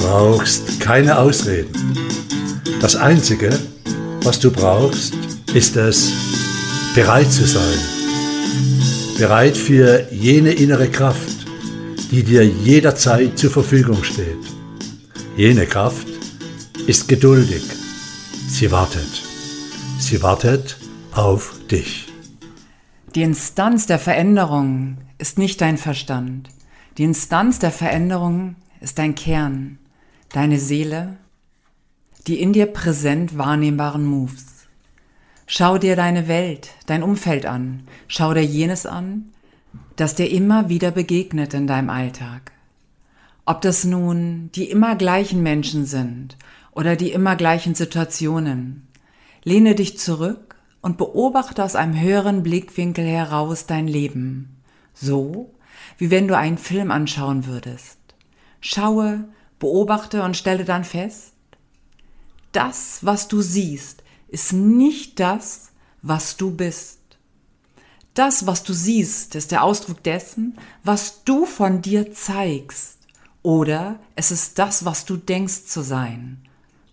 brauchst keine Ausreden. Das Einzige, was du brauchst, ist es, bereit zu sein. Bereit für jene innere Kraft, die dir jederzeit zur Verfügung steht. Jene Kraft ist geduldig. Sie wartet. Sie wartet auf dich. Die Instanz der Veränderung ist nicht dein Verstand. Die Instanz der Veränderung ist dein Kern, deine Seele, die in dir präsent wahrnehmbaren Moves. Schau dir deine Welt, dein Umfeld an. Schau dir jenes an, das dir immer wieder begegnet in deinem Alltag. Ob das nun die immer gleichen Menschen sind oder die immer gleichen Situationen. Lehne dich zurück und beobachte aus einem höheren Blickwinkel heraus dein Leben. So, wie wenn du einen Film anschauen würdest. Schaue, beobachte und stelle dann fest, das, was du siehst, ist nicht das, was du bist. Das, was du siehst, ist der Ausdruck dessen, was du von dir zeigst. Oder es ist das, was du denkst zu sein.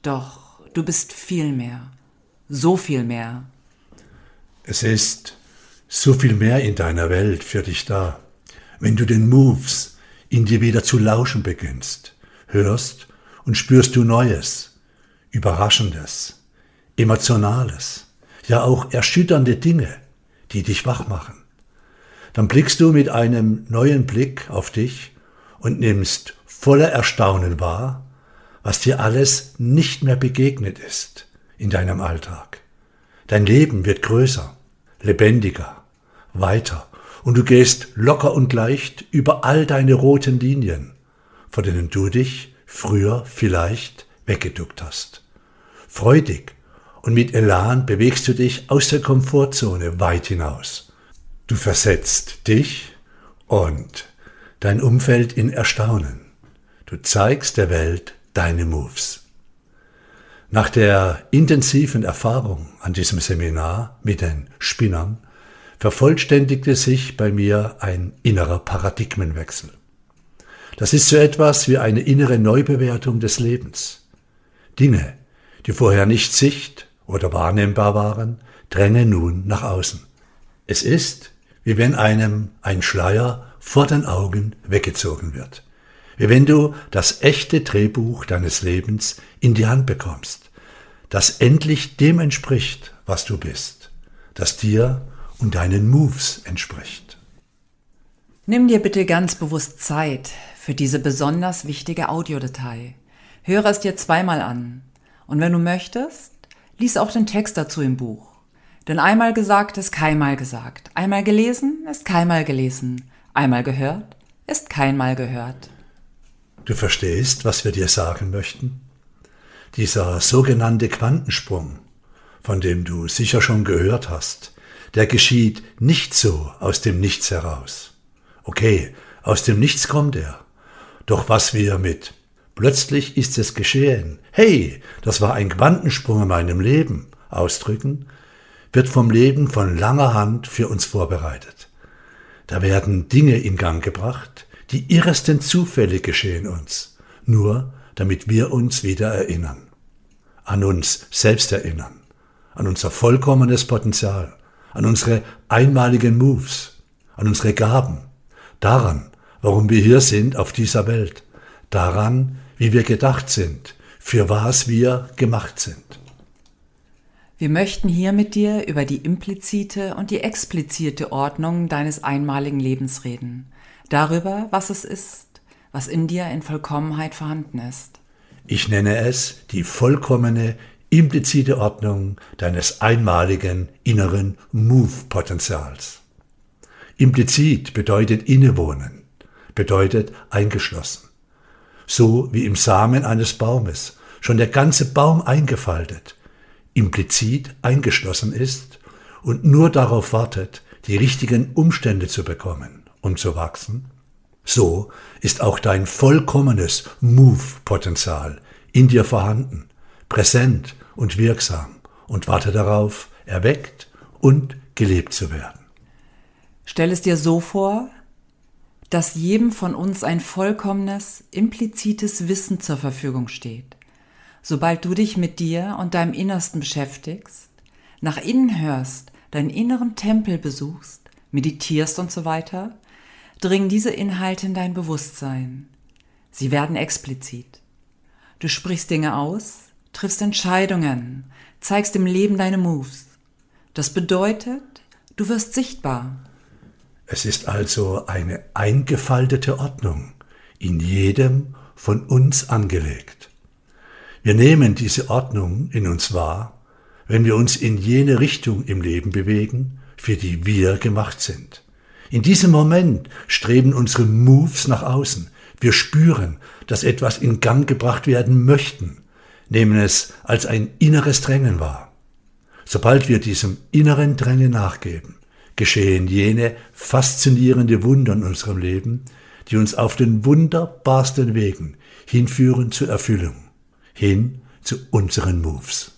Doch du bist viel mehr. So viel mehr. Es ist so viel mehr in deiner Welt für dich da. Wenn du den Moves in dir wieder zu lauschen beginnst, hörst und spürst du Neues, Überraschendes, Emotionales, ja auch erschütternde Dinge, die dich wach machen. Dann blickst du mit einem neuen Blick auf dich und nimmst voller Erstaunen wahr, was dir alles nicht mehr begegnet ist in deinem Alltag. Dein Leben wird größer, lebendiger, weiter und du gehst locker und leicht über all deine roten Linien, vor denen du dich früher vielleicht weggeduckt hast. Freudig und mit Elan bewegst du dich aus der Komfortzone weit hinaus. Du versetzt dich und dein Umfeld in Erstaunen. Du zeigst der Welt deine Moves. Nach der intensiven Erfahrung an diesem Seminar mit den Spinnern vervollständigte sich bei mir ein innerer Paradigmenwechsel. Das ist so etwas wie eine innere Neubewertung des Lebens. Dinge, die vorher nicht sicht- oder wahrnehmbar waren, drängen nun nach außen. Es ist, wie wenn einem ein Schleier vor den Augen weggezogen wird. Wie wenn du das echte Drehbuch deines Lebens in die Hand bekommst, das endlich dem entspricht, was du bist, das dir und deinen Moves entspricht. Nimm dir bitte ganz bewusst Zeit für diese besonders wichtige Audiodatei. Höre es dir zweimal an. Und wenn du möchtest, lies auch den Text dazu im Buch. Denn einmal gesagt ist keinmal gesagt. Einmal gelesen ist keinmal gelesen. Einmal gehört ist keinmal gehört. Du verstehst, was wir dir sagen möchten? Dieser sogenannte Quantensprung, von dem du sicher schon gehört hast, der geschieht nicht so aus dem Nichts heraus. Okay, aus dem Nichts kommt er. Doch was wir mit? Plötzlich ist es geschehen, hey, das war ein Quantensprung in meinem Leben. Ausdrücken, wird vom Leben von langer Hand für uns vorbereitet. Da werden Dinge in Gang gebracht, die irresten Zufälle geschehen uns, nur damit wir uns wieder erinnern. An uns selbst erinnern, an unser vollkommenes Potenzial, an unsere einmaligen Moves, an unsere Gaben, daran, warum wir hier sind auf dieser Welt, daran, wie wir gedacht sind, für was wir gemacht sind. Wir möchten hier mit dir über die implizite und die explizite Ordnung deines einmaligen Lebens reden darüber, was es ist, was in dir in Vollkommenheit vorhanden ist. Ich nenne es die vollkommene, implizite Ordnung deines einmaligen inneren Move-Potenzials. Implizit bedeutet innewohnen, bedeutet eingeschlossen. So wie im Samen eines Baumes schon der ganze Baum eingefaltet, implizit eingeschlossen ist und nur darauf wartet, die richtigen Umstände zu bekommen um zu wachsen, so ist auch dein vollkommenes Move-Potenzial in dir vorhanden, präsent und wirksam und warte darauf, erweckt und gelebt zu werden. Stell es dir so vor, dass jedem von uns ein vollkommenes, implizites Wissen zur Verfügung steht. Sobald du dich mit dir und deinem Innersten beschäftigst, nach innen hörst, deinen inneren Tempel besuchst, meditierst und so weiter, dringen diese Inhalte in dein Bewusstsein. Sie werden explizit. Du sprichst Dinge aus, triffst Entscheidungen, zeigst im Leben deine Moves. Das bedeutet, du wirst sichtbar. Es ist also eine eingefaltete Ordnung, in jedem von uns angelegt. Wir nehmen diese Ordnung in uns wahr, wenn wir uns in jene Richtung im Leben bewegen, für die wir gemacht sind. In diesem Moment streben unsere Moves nach außen. Wir spüren, dass etwas in Gang gebracht werden möchten, nehmen es als ein inneres Drängen wahr. Sobald wir diesem inneren Drängen nachgeben, geschehen jene faszinierende Wunder in unserem Leben, die uns auf den wunderbarsten Wegen hinführen zur Erfüllung, hin zu unseren Moves.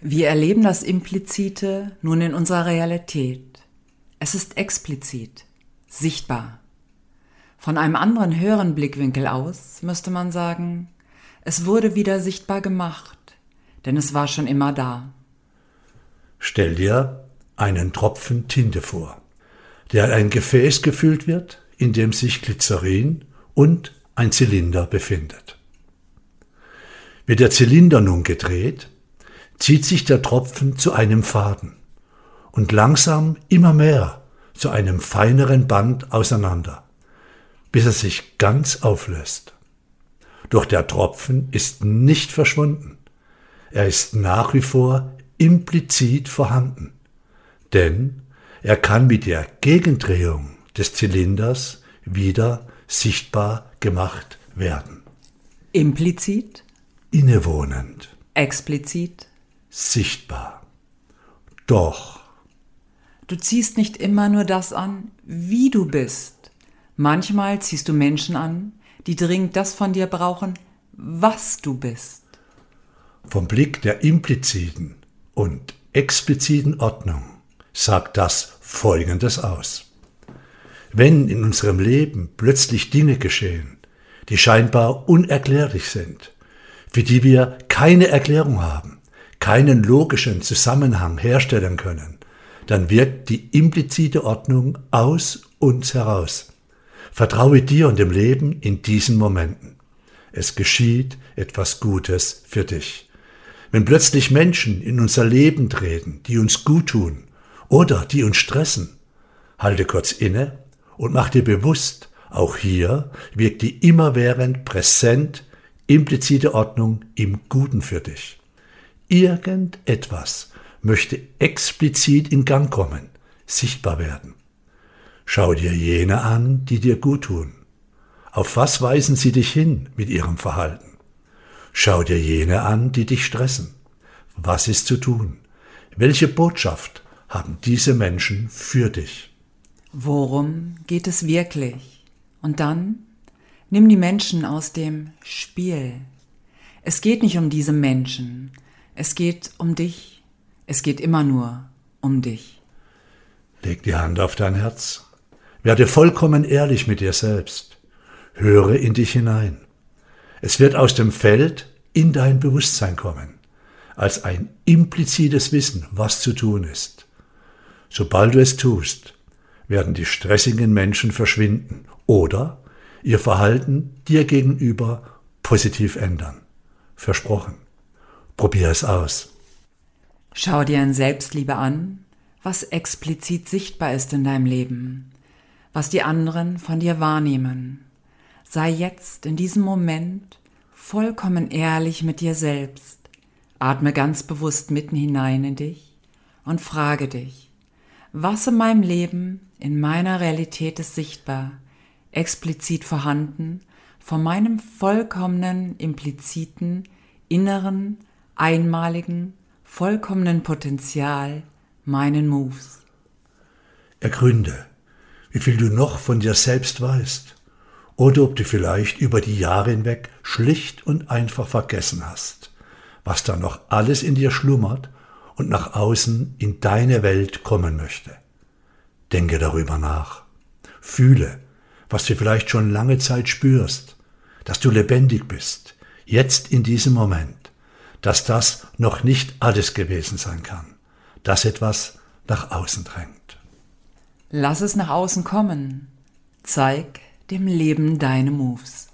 Wir erleben das Implizite nun in unserer Realität. Es ist explizit, sichtbar. Von einem anderen höheren Blickwinkel aus müsste man sagen, es wurde wieder sichtbar gemacht, denn es war schon immer da. Stell dir einen Tropfen Tinte vor, der in ein Gefäß gefüllt wird, in dem sich Glycerin und ein Zylinder befindet. Wird der Zylinder nun gedreht, zieht sich der Tropfen zu einem Faden und langsam immer mehr zu einem feineren Band auseinander, bis er sich ganz auflöst. Doch der Tropfen ist nicht verschwunden. Er ist nach wie vor implizit vorhanden, denn er kann mit der Gegendrehung des Zylinders wieder sichtbar gemacht werden. Implizit? Innewohnend. Explizit? Sichtbar. Doch Du ziehst nicht immer nur das an, wie du bist. Manchmal ziehst du Menschen an, die dringend das von dir brauchen, was du bist. Vom Blick der impliziten und expliziten Ordnung sagt das Folgendes aus. Wenn in unserem Leben plötzlich Dinge geschehen, die scheinbar unerklärlich sind, für die wir keine Erklärung haben, keinen logischen Zusammenhang herstellen können, dann wirkt die implizite Ordnung aus uns heraus. Vertraue dir und dem Leben in diesen Momenten. Es geschieht etwas Gutes für dich. Wenn plötzlich Menschen in unser Leben treten, die uns gut tun oder die uns stressen, halte kurz inne und mach dir bewusst, auch hier wirkt die immerwährend präsent implizite Ordnung im Guten für dich. Irgendetwas möchte explizit in Gang kommen, sichtbar werden. Schau dir jene an, die dir gut tun. Auf was weisen sie dich hin mit ihrem Verhalten? Schau dir jene an, die dich stressen. Was ist zu tun? Welche Botschaft haben diese Menschen für dich? Worum geht es wirklich? Und dann nimm die Menschen aus dem Spiel. Es geht nicht um diese Menschen, es geht um dich es geht immer nur um dich. Leg die Hand auf dein Herz. Werde vollkommen ehrlich mit dir selbst. Höre in dich hinein. Es wird aus dem Feld in dein Bewusstsein kommen, als ein implizites Wissen, was zu tun ist. Sobald du es tust, werden die stressigen Menschen verschwinden oder ihr Verhalten dir gegenüber positiv ändern. Versprochen. Probier es aus. Schau dir in Selbstliebe an, was explizit sichtbar ist in deinem Leben, was die anderen von dir wahrnehmen. Sei jetzt in diesem Moment vollkommen ehrlich mit dir selbst. Atme ganz bewusst mitten hinein in dich und frage dich, was in meinem Leben, in meiner Realität ist sichtbar, explizit vorhanden, von meinem vollkommenen, impliziten, inneren, einmaligen, vollkommenen Potenzial meinen Moves. Ergründe, wie viel du noch von dir selbst weißt oder ob du vielleicht über die Jahre hinweg schlicht und einfach vergessen hast, was da noch alles in dir schlummert und nach außen in deine Welt kommen möchte. Denke darüber nach. Fühle, was du vielleicht schon lange Zeit spürst, dass du lebendig bist, jetzt in diesem Moment, dass das noch nicht alles gewesen sein kann, dass etwas nach außen drängt. Lass es nach außen kommen. Zeig dem Leben deine Moves.